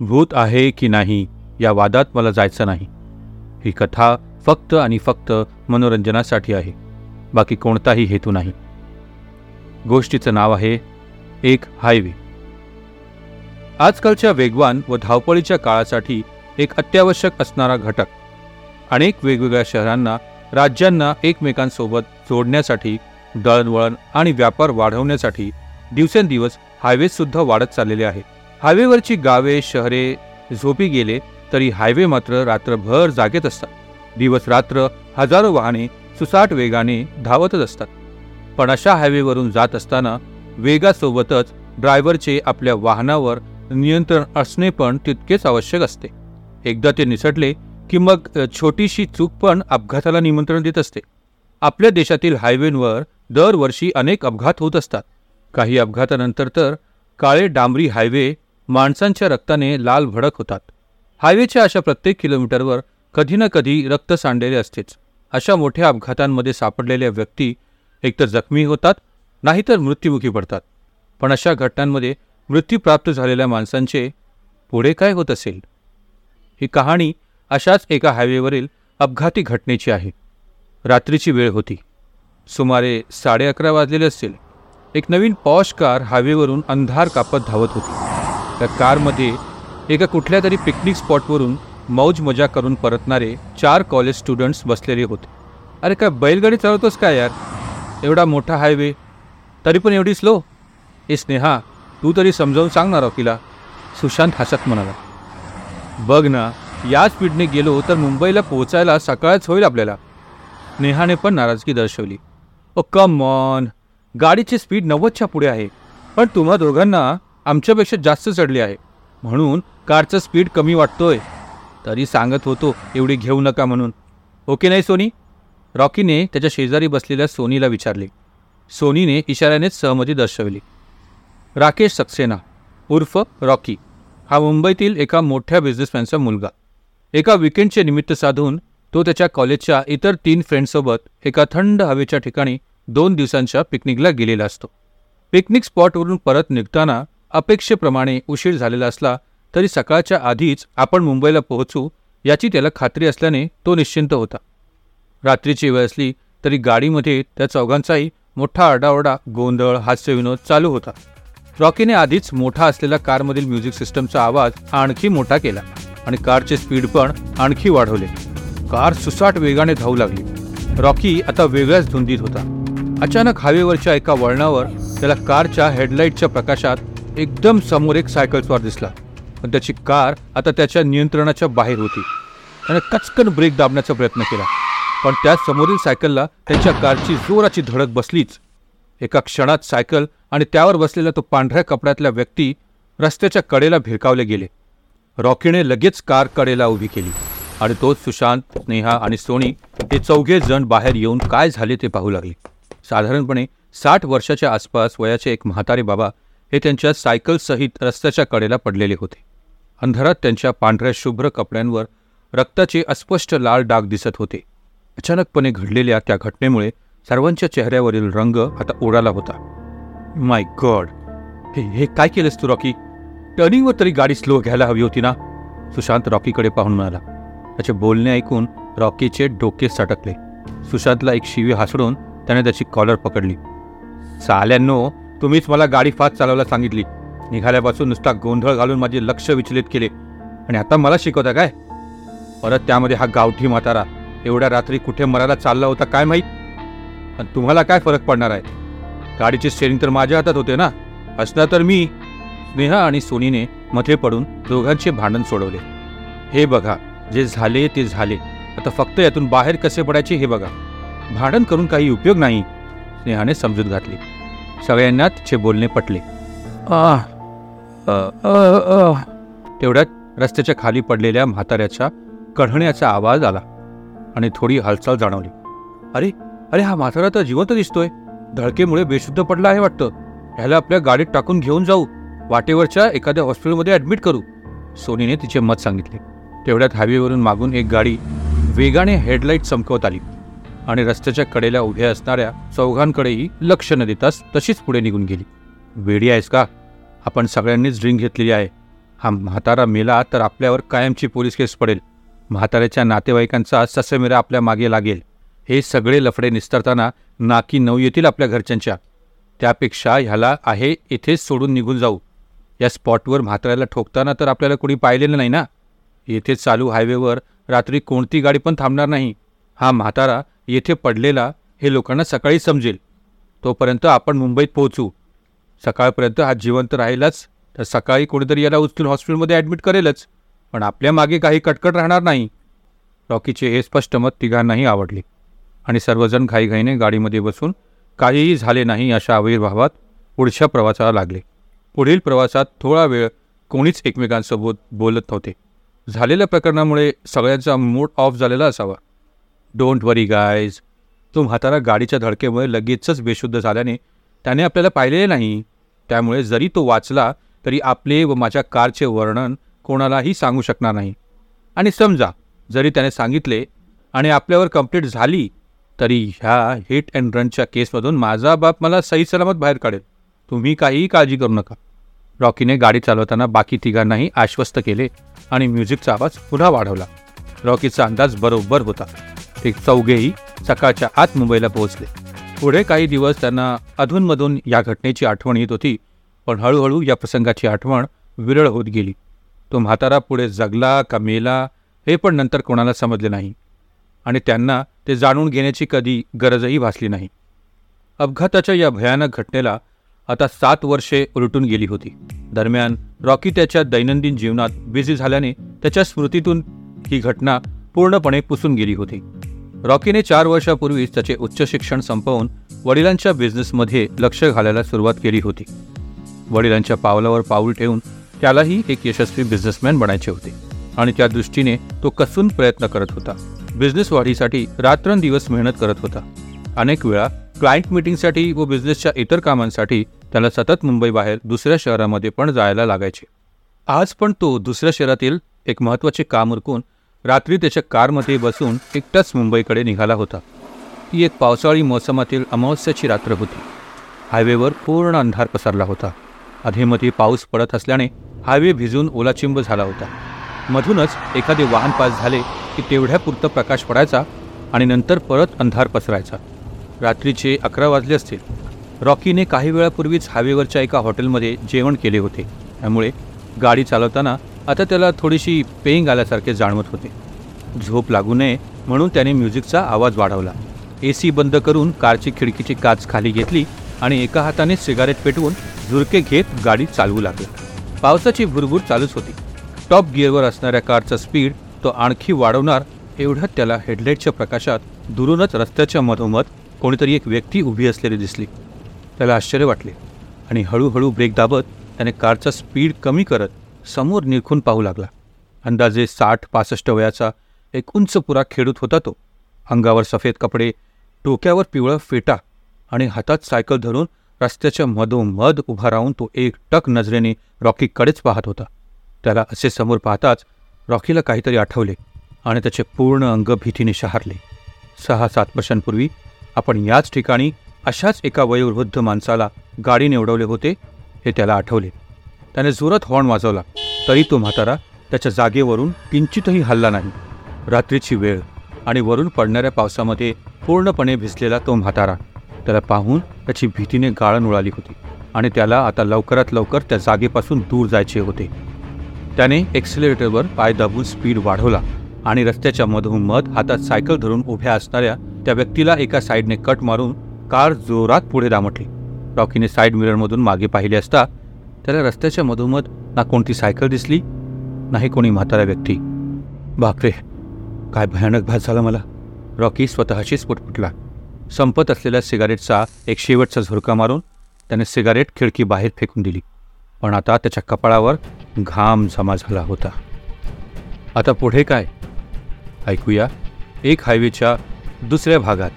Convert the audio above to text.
भूत आहे की नाही या वादात मला जायचं नाही. ही कथा फक्त आणि फक्त मनोरंजनासाठी आहे बाकी कोणताही हेतू नाही. गोष्टीचं नाव आहे एक हायवे. आजकालच्या वेगवान व धावपळीच्या काळासाठी एक अत्यावश्यक असणारा घटक अनेक वेगवेगळ्या शहरांना राज्यांना एकमेकांसोबत जोडण्यासाठी दळणवळण आणि व्यापार वाढवण्यासाठी दिवसेंदिवस हायवेसुद्धा वाढत चाललेले आहे. हायवेवरची गावे शहरे झोपी गेले तरी हायवे मात्र रात्रभर जागेत असतात. दिवस रात्र हजारो वाहने सुसाट वेगाने धावतच असतात. पण अशा हायवेवरून जात असताना वेगासोबतच ड्रायव्हरचे आपल्या वाहनावर नियंत्रण असणे पण तितकेच आवश्यक असते. एकदा ते निसटले की मग छोटीशी चूक पण अपघाताला निमंत्रण देत असते. आपल्या देशातील हायवेंवर दरवर्षी अनेक अपघात होत असतात. काही अपघातानंतर तर काळे डांबरी हायवे माणसांच्या रक्ताने लाल भडक होतात. हायवेच्या अशा प्रत्येक किलोमीटरवर कधी ना कधी रक्त सांडलेले असतेच. अशा मोठ्या अपघातांमध्ये सापडलेल्या व्यक्ती एकतर जखमी होतात नाहीतर मृत्युमुखी पडतात. पण अशा घटनांमध्ये मृत्यू प्राप्त झालेल्या माणसांचे पुढे काय होत असेल? ही कहाणी अशाच एका हायवेवरील अपघाती घटनेची आहे. रात्रीची वेळ होती. सुमारे साडे अकरा वाजलेले असतील. एक नवीन पॉश कार हायवेवरून अंधार कापत धावत होती. त्या कारमध्ये एका कुठल्या तरी पिकनिक स्पॉटवरून मौज मजा करून परतणारे चार कॉलेज स्टुडंट्स बसलेले होते. अरे काय बैलगाडी चालवतोस काय यार? एवढा मोठा हायवे तरी पण एवढी स्लो ए स्नेहा तू तरी समजावून सांगणार ना तिला. सुशांत हसत म्हणाला. बघ ना या स्पीडने गेलो तर मुंबईला पोचायला सकाळच होईल आपल्याला. नेहाने पण नाराजगी दर्शवली. ओ कम ऑन गाडीची स्पीड नव्वदच्या पुढे आहे. पण तुम्हा दोघांना आमच्यापेक्षा जास्त चढली आहे. म्हणून कारचं स्पीड कमी वाटतोय. तरी सांगत होतो एवढी घेऊ नका म्हणून. ओके नाही सोनी? रॉकीने त्याच्या शेजारी बसलेल्या सोनीला विचारले. सोनीने इशाऱ्यानेच सहमती दर्शवली. राकेश सक्सेना उर्फ रॉकी हा मुंबईतील एका मोठ्या बिझनेसमॅनचा मुलगा. एका विकेंडचे निमित्त साधून तो त्याच्या कॉलेजच्या इतर तीन फ्रेंडसोबत एका थंड हवेच्या ठिकाणी दोन दिवसांच्या पिकनिकला गेलेला असतो. पिकनिक स्पॉटवरून परत निघताना अपेक्षेप्रमाणे उशीर झालेला असला तरी सकाळच्या आधीच आपण मुंबईला पोहोचू याची त्याला खात्री असल्याने तो निश्चिंत होता. रात्रीची वेळ असली तरी गाडीमध्ये त्या चौघांचाही मोठा आरडाओरडा गोंधळ हास्यविनोद चालू होता. रॉकीने आधीच मोठा असलेला कारमधील म्युझिक सिस्टमचा आवाज आणखी मोठा केला आणि कारचे स्पीड पण आणखी वाढवले. कार सुसाट वेगाने धावू लागली. रॉकी आता वेगळ्याच धुंदीत होता. अचानक हायवेवरच्या एका वळणावर त्याला कारच्या हेडलाईटच्या प्रकाशात एकदम समोर एक सायकलस्वार दिसला. पण त्याची कार आता त्याच्या नियंत्रणाच्या बाहेर होती. त्याने कचकन ब्रेक दाबण्याचा प्रयत्न केला. पण त्या समोरील सायकलला त्याच्या कारची जोराची धडक बसलीच. एका क्षणात सायकल आणि त्यावर बसलेला तो पांढऱ्या कपड्यातला व्यक्ती रस्त्याच्या कडेला भिरकावले गेले. रॉकीने लगेच कार कडेला उभी केली आणि तो सुशांत स्नेहा आणि सोनी हे चौघे जण बाहेर येऊन काय झाले ते पाहू लागले. साधारणपणे साठ वर्षाच्या आसपास वयाचे एक म्हातारे बाबा हे त्यांच्या सायकलसहित रस्त्याच्या कडेला पडलेले होते. अंधारात त्यांच्या पांढऱ्या शुभ्र कपड्यांवर रक्ताचे अस्पष्ट लाल डाग दिसत होते. अचानकपणे घडलेल्या त्या घटनेमुळे सर्वांच्या चेहऱ्यावरील रंग आता उडाला होता. माय गॉड हे हे काय केलंस तू रॉकी? टर्निंगवर तरी गाडी स्लो घ्यायला हवी होती ना? सुशांत रॉकीकडे पाहून म्हणाला. त्याचे बोलणे ऐकून रॉकीचे डोके सटकले. सुशांतला एक शिवी हासडून त्याने त्याची कॉलर पकडली. साल्यांनो तुम्हीच मला गाडी फास्ट चालवायला सांगितली. निघाल्यापासून नुसता गोंधळ घालून माझे लक्ष विचलित केले. आणि आता मला शिकवता काय? परत त्यामध्ये हा गावठी म्हातारा एवढ्या रात्री कुठे मरायला चालला होता काय माहीत? आणि तुम्हाला काय फरक पडणार आहे? गाडीचे स्टेरिंग तर माझ्या हातात होते ना? असणार तर मी स्नेहा आणि सोनीने मध्ये पडून दोघांचे भांडण सोडवले. हे बघा जे झाले ते झाले. आता फक्त यातून बाहेर कसे पडायचे हे बघा. भांडण करून काही उपयोग नाही स्नेहाने समजूत घातली. सगळ्यांना तिचे बोलणे पटले. तेवढ्यात रस्त्याच्या खाली पडलेल्या म्हाताऱ्याच्या कढण्याचा आवाज आला आणि थोडी हालचाल जाणवली. अरे अरे हा म्हातारा तर जिवंत दिसतोय. धडकेमुळे बेशुद्ध पडला आहे वाटतं. ह्याला आपल्या गाडीत टाकून घेऊन जाऊ. वाटेवरच्या एखाद्या हॉस्पिटलमध्ये ॲडमिट करू. सोनीने तिचे मत सांगितले. तेवढ्यात हायवेवरून मागून एक गाडी वेगाने हेडलाईट चमकवत आली. आणि रस्त्याच्या कडेला उभ्या असणाऱ्या चौघांकडेही लक्ष न देताच तशीच पुढे निघून गेली. वेडी आहेस का? आपण सगळ्यांनीच ड्रिंक घेतलेली आहे. हा म्हातारा मेला तर आपल्यावर कायमची पोलीस केस पडेल. म्हाताऱ्याच्या नातेवाईकांचा ससेमेरा आपल्या मागे लागेल. हे सगळे लफडे निस्तरताना नाकी नऊ येतील आपल्या घरच्यांच्या. त्यापेक्षा ह्याला आहे इथेच सोडून निघून जाऊ. या स्पॉटवर म्हाताऱ्याला ठोकताना तर आपल्याला कोणी पाहिलेलं नाही ना? येथे चालू हायवेवर रात्री कोणती गाडी पण थांबणार नाही. हा म्हातारा येथे पडलेला हे लोकांना सकाळी समजेल. तोपर्यंत आपण मुंबईत पोहोचू. सकाळपर्यंत हा जिवंत राहिलाच तर सकाळी कोणीतरी याला उचलून हॉस्पिटलमध्ये ॲडमिट करेलच. पण आपल्या मागे काही कटकट राहणार नाही. रॉकीचे हे स्पष्ट मत तिघांनाही आवडले. आणि सर्वजण घाईघाईने गाडीमध्ये बसून काहीही झाले नाही अशा आविर्भावात पुढच्या प्रवासाला लागले. पुढील प्रवासात थोडा वेळ कोणीच एकमेकांसोबत बोलत नव्हते. झालेल्या प्रकरणामुळे सगळ्यांचा मूड ऑफ झालेला असावा. डोंट वरी गायज तो म्हातारा गाडीच्या धडकेमुळे लगेचच बेशुद्ध झाल्याने त्याने आपल्याला पाहिलेले नाही. त्यामुळे जरी तो वाचला तरी आपले व माझ्या कारचे वर्णन कोणालाही सांगू शकणार नाही. आणि समजा जरी त्याने सांगितले आणि आपल्यावर कंप्लीट झाली तरी ह्या हिट अँड रनच्या केसमधून माझा बाप मला सही सलामत बाहेर काढेल. तुम्ही काहीही काळजी करू नका. रॉकीने गाडी चालवताना बाकी तिघांनाही आश्वस्त केले आणि म्युझिकचा आवाज पुन्हा वाढवला. रॉकीचा अंदाज बरोबर होता. ते चौघेही सकाळच्या आत मुंबईला पोहोचले. पुढे काही दिवस त्यांना अधूनमधून या घटनेची आठवण येत होती पण हळूहळू या प्रसंगाची आठवण विरळ होत गेली. तो म्हातारा पुढे जगला का मेला हे पण नंतर कोणाला समजले नाही. आणि त्यांना ते जाणून घेण्याची कधी गरजही भासली नाही. अपघाताच्या या भयानक घटनेला आता सात वर्षे उलटून गेली होती. दरम्यान रॉकी त्याच्या दैनंदिन जीवनात बिझी झाल्याने त्याच्या स्मृतीतून ही घटना पूर्णपणे पुसून गेली होती. रॉकीने चार वर्षापूर्वीच त्याचे उच्च शिक्षण संपवून वडिलांच्या बिझनेसमध्ये लक्ष घालायला सुरुवात केली होती. वडिलांच्या पावलावर पाऊल ठेवून त्यालाही एक यशस्वी बिझनेसमॅन बनायचे होते आणि त्या दृष्टीने तो कसून प्रयत्न करत होता. बिझनेस वाढीसाठी रात्रंदिवस मेहनत करत होता. अनेक वेळा क्लायंट मीटिंगसाठी व बिझनेसच्या इतर कामांसाठी त्याला सतत मुंबईबाहेर दुसऱ्या शहरामध्ये पण जायला लागायचे. आज पण तो दुसऱ्या शहरातील एक महत्त्वाचे काम उरकून रात्री त्याच्या कारमध्ये बसून एकटाच मुंबईकडे निघाला होता. ती एक पावसाळी मोसमातील अमावस्याची रात्र होती. हायवेवर पूर्ण अंधार पसरला होता. अधेमध्ये पाऊस पडत असल्याने हायवे भिजून ओलाचिंब झाला होता. मधूनच एखादे वाहन पास झाले की तेवढ्यापुरतं प्रकाश पडायचा आणि नंतर परत अंधार पसरायचा. रात्रीचे अकरा वाजले असतील. रॉकीने काही वेळापूर्वीच हायवेवरच्या एका हॉटेलमध्ये जेवण केले होते. त्यामुळे गाडी चालवताना आता त्याला थोडीशी पेईंग आल्यासारखे जाणवत होते. झोप लागू नये म्हणून त्याने म्युझिकचा आवाज वाढवला. ए सी बंद करून कारची खिडकीची काच खाली घेतली आणि एका हाताने सिगारेट पेटवून झुरके घेत गाडी चालवू लागला. पावसाची भुरभूर चालूच होती. टॉप गिअरवर असणाऱ्या कारचा स्पीड तो आणखी वाढवणार एवढ्यात त्याला हेडलाईटच्या प्रकाशात दुरूनच रस्त्याच्या मधोमध कोणीतरी एक व्यक्ती उभी असलेली दिसली. त्याला आश्चर्य वाटले आणि हळूहळू ब्रेक दाबत त्याने कारचा स्पीड कमी करत समोर निरखून पाहू लागला. अंदाजे साठ पासष्ट वयाचा एक उंच पुरा खेडूत होता तो. अंगावर सफेद कपडे डोक्यावर पिवळा फेटा आणि हातात सायकल धरून रस्त्याच्या मधोमध उभा राहून तो एक टक नजरेने रॉकीकडेच पाहत होता. त्याला असे समोर पाहताच रॉकीला काहीतरी आठवले आणि त्याचे पूर्ण अंग भीतीने शहारले. सहा सात वर्षांपूर्वी आपण याच ठिकाणी अशाच एका वयोवृद्ध माणसाला गाडीने उडवले होते हे त्याला आठवले. त्याने जोरात हॉर्न वाजवला. तरी तो म्हातारा त्याच्या जागेवरून किंचितही हल्ला नाही. रात्रीची वेळ आणि वरून पडणाऱ्या पावसामध्ये पूर्णपणे भिजलेला तो म्हातारा त्याला पाहून त्याची भीतीने गाळण उडाली होती आणि त्याला आता लवकरात लवकर त्या जागेपासून दूर जायचे होते. त्याने एक्सिलेटरवर पाय दाबून स्पीड वाढवला आणि रस्त्याच्या मधोमध हातात सायकल धरून उभ्या असणाऱ्या त्या व्यक्तीला एका साईडने कट मारून कार जोरात पुढे दामटली. रॉकीने साईड मिररमधून मागे पाहिले असता त्याला रस्त्याच्या मधोमध ना कोणती सायकल दिसली नाही कोणी म्हातारा व्यक्ती. बापरे काय भयानक भास झाला मला. रॉकी स्वतःशीच पुटपुटला संपत असलेल्या सिगारेटचा एक शेवटचा झुरका मारून त्याने सिगारेट खिडकी बाहेर फेकून दिली. पण आता त्याच्या कपाळावर घाम जमा झाला होता. आता पुढे काय? ऐकूया. एक हायवेच्या दुसऱ्या भागात.